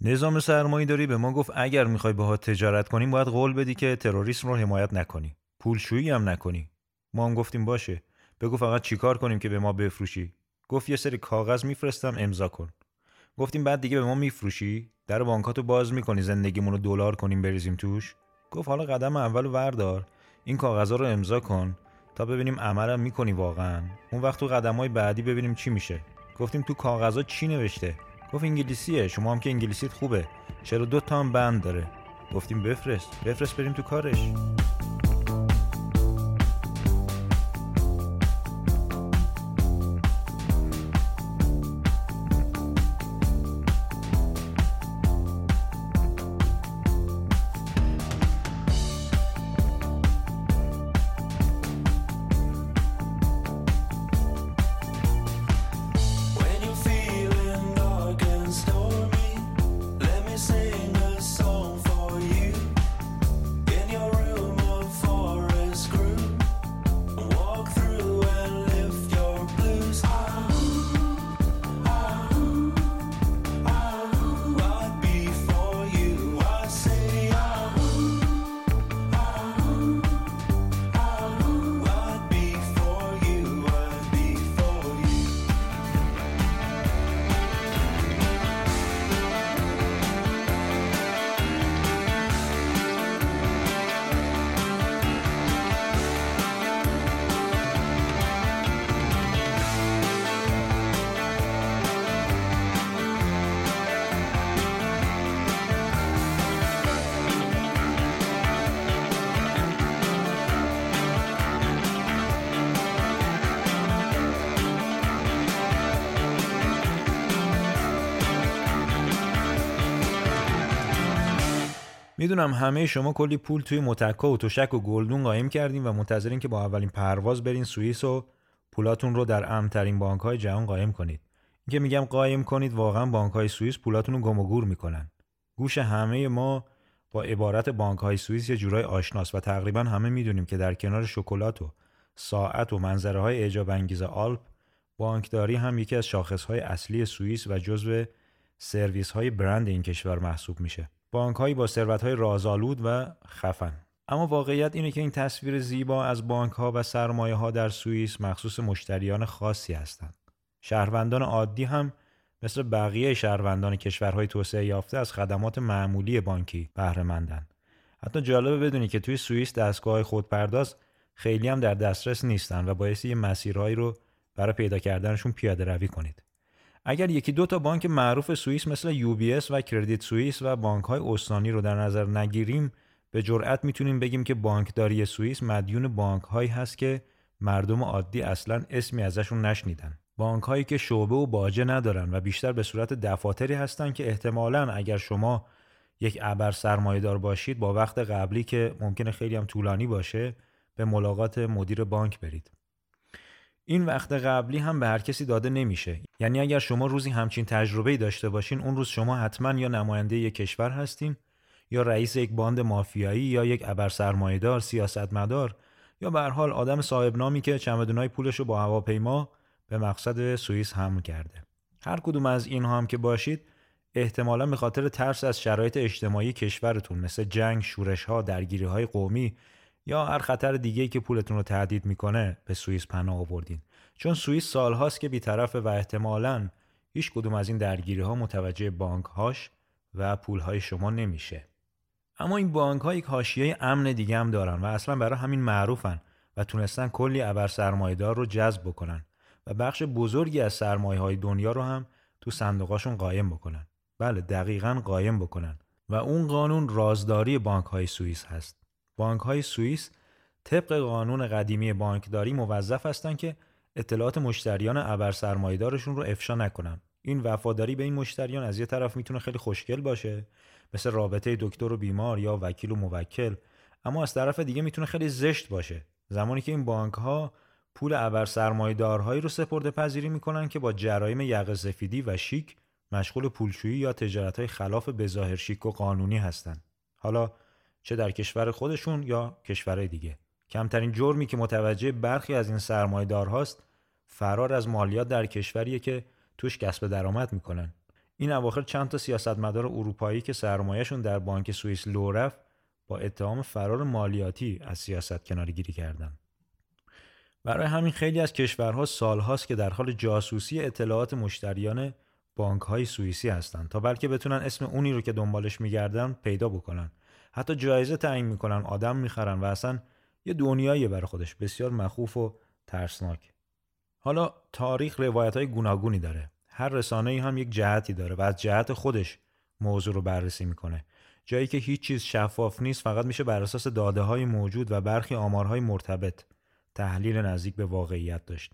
نظام سرمایه داری به ما گفت اگر می‌خوای باها تجارت کنیم باید قول بدی که تروریسم رو حمایت نکنی. پولشویی هم نکنی. ما هم گفتیم باشه. بگو فقط چیکار کنیم که به ما بفروشی. گفت یه سری کاغذ میفرستم امضا کن. گفتیم بعد دیگه به ما میفروشی؟ در بانکاتو باز می‌کنی زندگیمون رو دلار کنیم بریزیم توش؟ گفت حالا قدم اول وردار این کاغذها رو امضا کن تا ببینیم عملم می‌کنی واقعا اون وقت تو قدم های بعدی ببینیم چی میشه گفتیم تو کاغذها چی نوشته گفت انگلیسیه شما هم که انگلیسیت خوبه. چرا دو تا هم بند داره؟ گفتیم بفرست بفرست بریم تو کارش. می‌دونم همه شما کلی پول توی متکا و تشک و گلدون قایم کردین و منتظرین که با اولین پرواز برین سوئیس و پولاتون رو در امن‌ترین بانک‌های جهان قایم کنید. این که میگم قایم کنید واقعا بانک‌های سوئیس پولاتون رو گم و گور می‌کنن. گوش همه ما با عبارت بانک‌های سوئیس یه جورای آشناست و تقریبا همه می‌دونیم که در کنار شکلات و ساعت و منظره های اعجاب انگیز آلپ بانکداری هم یکی از شاخصهای اصلی سوئیس و جزو سرویس های برند این کشور محسوب میشه. بانک هایی با ثروت های رازآلود و خفن. اما واقعیت اینه که این تصویر زیبا از بانک ها و سرمایه ها در سوئیس مخصوص مشتریان خاصی هستند. شهروندان عادی هم مثل بقیه شهروندان کشورهای توسعه یافته از خدمات معمولی بانکی بهره مندن. حتی جالبه بدونی که توی سوئیس دستگاه خودپرداز خیلی هم در دسترس نیستن و باعث یه مسیرهایی رو برای پیدا کردنشون پیاده روی کنید. اگر یکی دو تا بانک معروف سوئیس مثل یو بی اس و کردیت سوئیس و بانک های استانی رو در نظر نگیریم به جرئت می‌تونیم بگیم که بانکداری سوئیس مدیون بانک هایی هست که مردم عادی اصلا اسمی ازشون نشنیدن. بانک هایی که شعبه و باجه ندارن و بیشتر به صورت دفاتری هستن که احتمالاً اگر شما یک ابر سرمایه دار باشید با وقت قبلی که ممکنه خیلی هم طولانی باشه به ملاقات مدیر بانک برید. این وقت قبلی هم به هر کسی داده نمیشه. یعنی اگر شما روزی همچین تجربه داشته باشین اون روز شما حتما یا نماینده یک کشور هستین یا رئیس یک باند مافیایی یا یک ابر سرمایه‌دار سیاستمدار یا به حال آدم صاحب نامی که چمدونای پولش رو با هواپیما به مقصد سوئیس حمل کرده. هر کدوم از اینها هم که باشید احتمالا به خاطر ترس از شرایط اجتماعی کشورتون مثل جنگ، شورش ها، درگیری های قومی یا هر خطر دیگه که پولتون رو تهدید می‌کنه به سوئیس پناه آوردین. چون سوئیس سالهاست که بیطرفه و احتمالا هیچ کدوم از این درگیری ها متوجه بانک هاش و پول های شما نمیشه. اما این بانک ها یک حاشیه امن دیگه هم دارن و اصلا برای همین معروفن و تونستن کلی ابر سرمایه‌دار رو جذب بکنن و بخش بزرگی از سرمایه های دنیا رو هم تو صندوقاشون قایم بکنن. بله دقیقا قایم بکنن. و اون قانون رازداری بانک های سوئیس هست. بانک های سوئیس طبق قانون قدیمی بانکداری موظف هستند که اطلاعات مشتریان ابر سرمایه‌دارشون رو افشا نکنن این وفاداری به این مشتریان از یه طرف می‌تونه خیلی خوشگل باشه مثل رابطه دکتر و بیمار یا وکیل و موکل اما از طرف دیگه می‌تونه خیلی زشت باشه زمانی که این بانک ها پول ابر سرمایه‌دارهایی رو سپرده پذیری می‌کنن که با جرایم یقه سفیدی و شیک مشغول پولشویی یا تجارت های خلاف بظاهر شیک و قانونی هستند. حالا چه در کشور خودشون یا کشورهای دیگه. کمترین جرمی که متوجه برخی از این سرمایه‌دارهاست فرار از مالیات در کشوریه که توش کسب درآمد می‌کنن. این اواخر چند تا سیاستمدار اروپایی که سرمایهشون در بانک سوئیس لو رفت با اتهام فرار مالیاتی از سیاست کناری گیری کردن. برای همین خیلی از کشورها سالهاست که در حال جاسوسی اطلاعات مشتریان بانک های سوئیسی هستند تا بلکه بتونن اسم اونی رو که دنبالش میگردن پیدا بکنن حتی جایزه تعیین می‌کنن آدم می‌خرن و اصلا یه دنیایی برای خودش. بسیار مخوف و ترسناک. حالا تاریخ روایت های گوناگونی داره. هر رسانه ای هم یک جهتی داره و از جهت خودش موضوع رو بررسی می‌کنه. جایی که هیچ چیز شفاف نیست فقط میشه بر اساس داده های موجود و برخی آمارهای مرتبط تحلیل نزدیک به واقعیت داشت.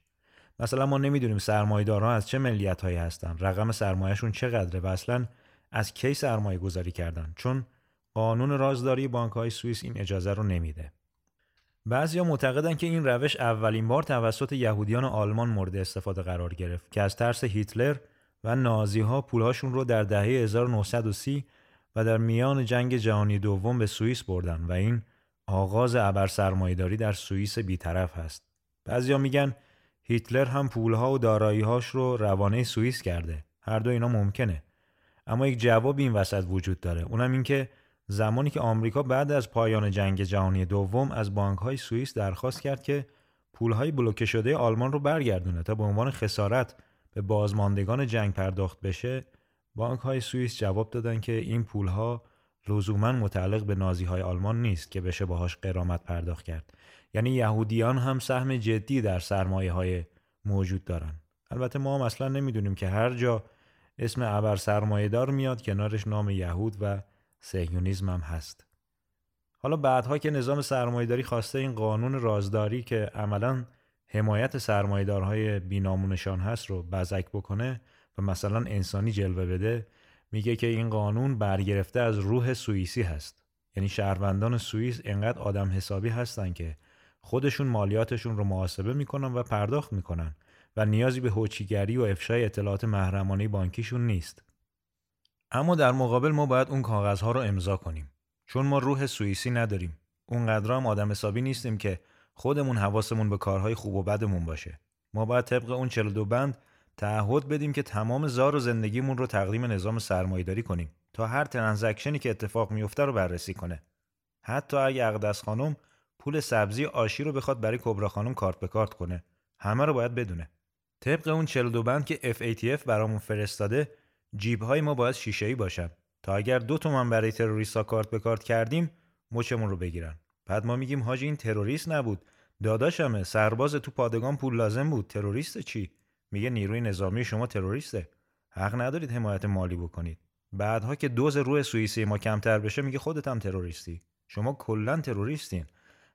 مثلا ما نمی‌دونیم سرمایه‌دارها از چه ملیت هایی هستن رقم سرمایهشون چقدره و اصلا از کی سرمایه گذاری کردن. چون قانون رازداری بانک های سوئیس این اجازه رو نمیده بعضیا معتقدن که این روش اولین بار توسط یهودیان آلمان مورد استفاده قرار گرفت که از ترس هیتلر و نازی ها پولهاشون رو در دهه 1930 و در میان جنگ جهانی دوم به سوئیس بردن و این آغاز ابر سرمایه‌داری در سوئیس بیطرف هست. بعضیا میگن هیتلر هم پولها و داراییهاش رو روانه سوئیس کرده. هر دو اینا ممکنه. اما یک جواب این وسط وجود داره. اونم این که زمانی که آمریکا بعد از پایان جنگ جهانی دوم از بانک‌های سوئیس درخواست کرد که پولهای بلوکه شده آلمان رو برگردونه تا به عنوان خسارت به بازماندگان جنگ پرداخت بشه بانک‌های سوئیس جواب دادن که این پولها لزوما متعلق به نازی های آلمان نیست که بشه باهاش قرامت پرداخت کرد. یعنی یهودیان هم سهم جدی در سرمایه های موجود دارن. البته ما هم اصلا نمی‌دونیم که هر جا اسم ابر سرمایه دار میاد کنارش نام یهود و سهیونیزم هم هست. حالا بعدها که نظام سرمایهداری خواسته این قانون رازداری که عملا حمایت سرمایهدارهای بینامونشان هست رو بزک بکنه و مثلا انسانی جلوه بده میگه که این قانون برگرفته از روح سوئیسی هست. یعنی شهروندان سوئیس انقدر آدم حسابی هستن که خودشون مالیاتشون رو محاسبه می‌کنن و پرداخت می‌کنن و نیازی به هوچیگری و افشای اطلاعات محرمانه بانکیشون نیست. اما در مقابل ما باید اون کاغذها رو امضا کنیم. چون ما روح سوئیسی نداریم. اونقدر هم آدم حسابی نیستیم که خودمون حواسمون به کارهای خوب و بدمون باشه. ما باید طبق اون 42 بند تعهد بدیم که تمام زار و زندگیمون رو تقدیم نظام سرمایه‌داری کنیم تا هر ترانزکشنی که اتفاق میفته رو بررسی کنه. حتی اگه اقدس خانم پول سبزی آشی رو بخواد برای کبرا خانم کارت به کارت کنه. همه رو باید بدونه. طبق اون 42 بند که FATF برامون فرستاده جیب های ما باید شیشه باشن. تا اگر دو تومن برای تروریستا کارت به کارت کردیم مچمون رو بگیرن. بعد ما میگیم حاجی این تروریست نبود. داداشمه سرباز تو پادگان پول لازم بود. تروریست چی؟ میگه نیروی نظامی شما تروریسته. حق ندارید حمایت مالی بکنید. بعدها که دوز روح سوئیسی ما کمتر بشه میگه خودت هم تروریستی. شما کلا تروریستین.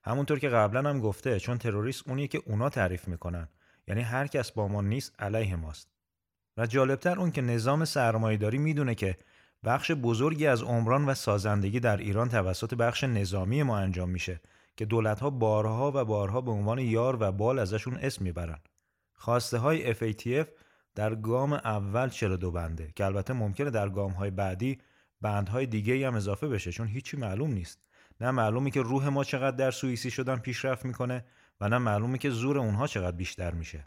همونطور که قبلا هم گفته چون تروریست اونیه که اونا تعریف می‌کنن. یعنی هر کس با ما نیست علیه ماست. و جالبتر اون که نظام سرمایهداری می‌دونه که بخش بزرگی از عمران و سازندگی در ایران توسط بخش نظامی ما انجام میشه که دولتها بارها و بارها به عنوان یار و بال ازشون اسم می‌برن. خواسته های FATF در گام اول 42 بنده که البته ممکنه در گام های بعدی بندهای دیگه هم اضافه بشه چون هیچی معلوم نیست. نه معلومه که روح ما چقدر در سوئیسی شدن پیشرفت می‌کنه و نه معلومه که زور اونها چقدر بیشتر میشه.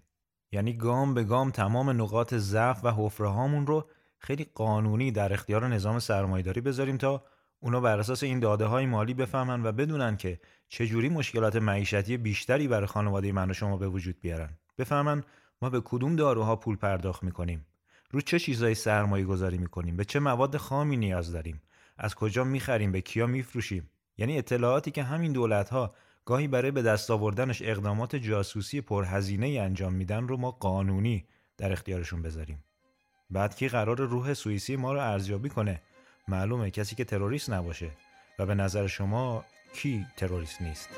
یعنی گام به گام تمام نقاط ضعف و حفره هامون رو خیلی قانونی در اختیار نظام سرمایه‌داری بذاریم تا اونا بر اساس این داده های مالی بفهمن و بدونن که چجوری مشکلات معیشتی بیشتری برای خانواده من و شما به وجود بیارن. بفهمن ما به کدوم داروها پول پرداخت می‌کنیم. رو چه چیزایی سرمایه گذاری می‌کنیم؟ به چه مواد خامی نیاز داریم؟ از کجا می‌خریم؟ به کیا میفروشیم؟ یعنی اطلاعاتی که همین دولت ها گاهی برای به دست آوردنش اقدامات جاسوسی پرهزینه انجام میدن رو ما قانونی در اختیارشون بذاریم. بعد کی قرار روح سوئیسی ما رو ارزیابی کنه؟ معلومه کسی که تروریست نباشه و به نظر شما کی تروریست نیست.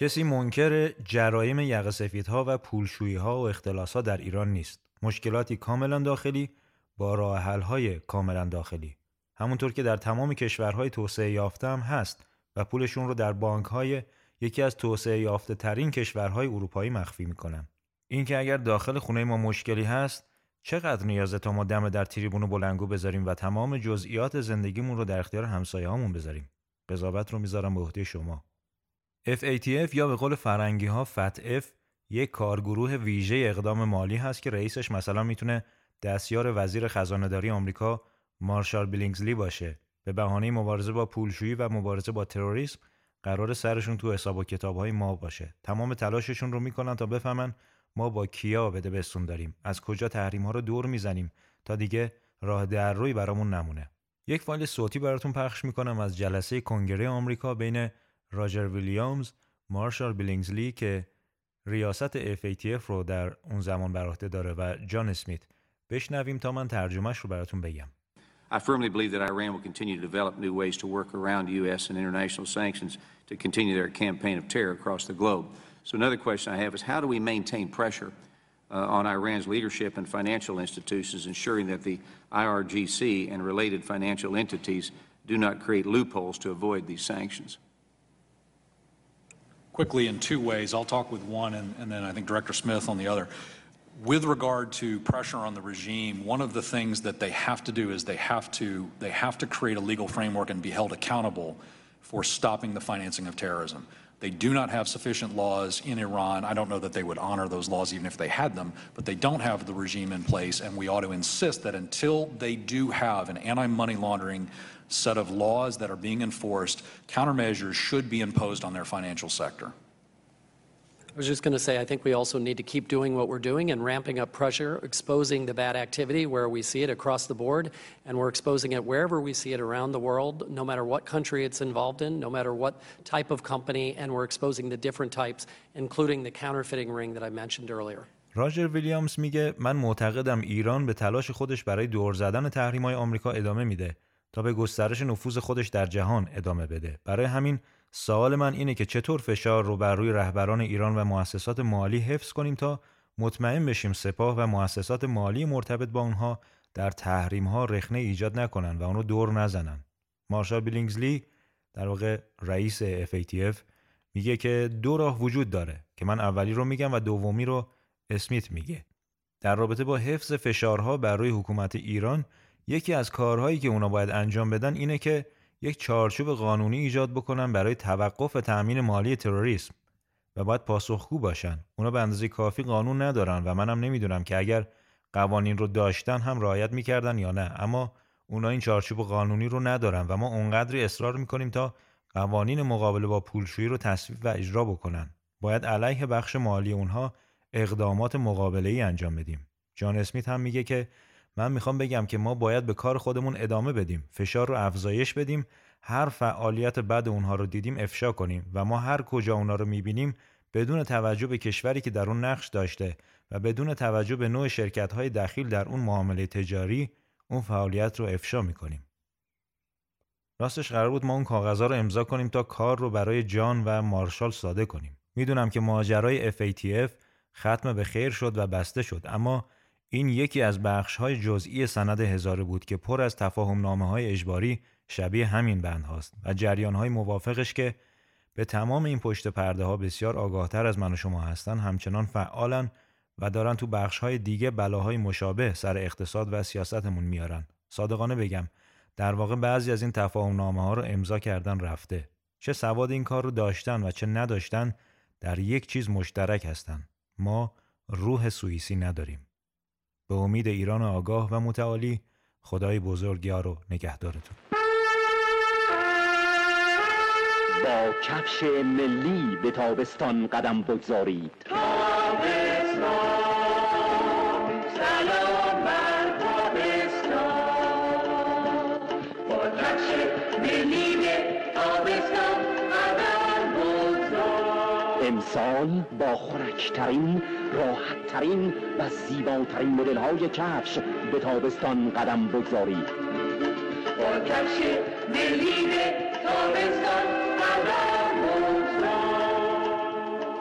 کسی منکر جرایم یقه سفیدها و پولشویی‌ها و اختلاسها در ایران نیست. مشکلاتی کاملا داخلی با راه حل‌های کاملا داخلی. همونطور که در تمام کشورهای توسعه یافته هم هست و پولشون رو در بانک‌های یکی از توسعه یافته ترین کشورهای اروپایی مخفی می‌کنن. اینکه اگر داخل خونه ما مشکلی هست چقدر نیازه تا ما دم در تریبون و بلنگو بذاریم و تمام جزئیات زندگیمون رو در اختیار همسایه‌هامون بذاریم. قضاوت رو می‌ذارم به عهده شما. FATF یا به قول فرنگی ها FATF یک کارگروه ویژه اقدام مالی هست که رئیسش مثلا می‌تونه دستیار وزیر خزانه داری آمریکا مارشال بیلینگزلی باشه. به بهانه مبارزه با پولشویی و مبارزه با تروریسم قرار سرشون تو حساب و کتاب های ما باشه. تمام تلاششون رو می‌کنن تا بفهمن ما با کیا بده بستون داریم. از کجا تحریم ها رو دور می‌زنیم تا دیگه راه در روی برامون نمونه. یک فایل صوتی براتون پخش می‌کنم از جلسه کنگره آمریکا بین راجر ویلیامز، مارشال بیلینگزلی که ریاست FATF رو در اون زمان بر عهده داره و جان اسمیت بشنویم تا من ترجمهش رو براتون بگم. I firmly believe that Iran will continue to develop new ways to work around U.S. and international sanctions to continue their campaign of terror across the globe. So, another question I have is how do we maintain pressure uh, on Iran's leadership and financial institutions, ensuring that the IRGC and related financial entities do not create loopholes to avoid these sanctions? Quickly in two ways. I'll talk with one and, and, then I think Director Smith on the other. With regard to pressure on the regime, one of the things that they have to do is they have to they have to create a legal framework and be held accountable for stopping the financing of terrorism. They do not have sufficient laws in Iran. I don't know that they would honor those laws even if they had them, but they don't have the regime in place, and we ought to insist that until they do have an anti money laundering set of laws that are being enforced, countermeasures should be imposed on their financial sector. I was just going to say, I think we also need to keep doing what we're doing and ramping up pressure, exposing the bad activity where we see it across the board, and we're exposing it wherever we see it around the world, no matter what country it's involved in, no matter what type of company, and we're exposing the different types, including the counterfeiting ring that I mentioned earlier. راجر ویلیامز میگه من معتقدم ایران به تلاش خودش برای دور زدن تحریم های آمریکا ادامه میده تا به گسترش نفوذ خودش در جهان ادامه بده. برای همین سوال من اینه که چطور فشار رو بر روی رهبران ایران و مؤسسات مالی حفظ کنیم تا مطمئن بشیم سپاه و مؤسسات مالی مرتبط با اونها در تحریم ها رخنه ایجاد نکنن و اونو دور نزنن. مارشال بیلینگزلی در واقع رئیس FATF میگه که دو راه وجود داره که من اولی رو میگم و دومی رو اسمیت میگه. در رابطه با حفظ فشارها بر روی حکومت ایران یکی از کارهایی که اونا باید انجام بدن اینه که یک چارچوب قانونی ایجاد بکنن برای توقف تأمین مالی تروریسم و باید پاسخگو باشن. اونا به اندازه کافی قانون ندارن و منم نمی‌دونم که اگر قوانین رو داشتن هم رعایت می‌کردن یا نه اما اونا این چارچوب قانونی رو ندارن و ما اونقدری اصرار می‌کنیم تا قوانین مقابله با پولشویی رو تصویب و اجرا بکنن. باید علیه بخش مالی اونها اقدامات مقابله ای انجام بدیم. جان اسمیت هم میگه که من می‌خوام بگم که ما باید به کار خودمون ادامه بدیم فشار رو افزایش بدیم هر فعالیت بد اونها رو دیدیم افشا کنیم و ما هر کجا اونها رو می‌بینیم بدون توجه به کشوری که در اون نقش داشته و بدون توجه به نوع شرکت های دخیل در اون معامله تجاری اون فعالیت رو افشا می‌کنیم. راستش قرار بود ما اون کاغذها رو امضا کنیم تا کار رو برای جان و مارشال ساده کنیم. می‌دونم که ماجرای FATF ختم به خیر شد و بسته شد اما این یکی از بخش های جزئی سند هزاره بود که پر از تفاهم نامه های اجباری شبیه همین بند هاست و جریان های موافقش که به تمام این پشت پرده ها بسیار آگاهتر از من و شما هستن همچنان فعالن و دارن تو بخش های دیگه بلاهای مشابه سر اقتصاد و سیاستمون میارن. صادقانه بگم در واقع بعضی از این تفاهم نامه ها رو امضا کردن رفته. چه سواد این کار رو داشتن و چه نداشتن در یک چیز مشترک هستن. ما روح سوئیسی نداریم. به امید ایران آگاه و متعالی خدای بزرگ یار و نگهدارتون. با کفش ملی به تابستان قدم بگذارید. امسال با خورکترین راحتترین و زیباترین مدل های کفش به تابستان قدم بگذارید. با کفش به تابستان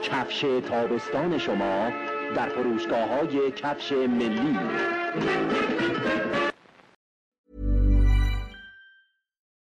کفش تابستان شما در فروشگاه های کفش ملی.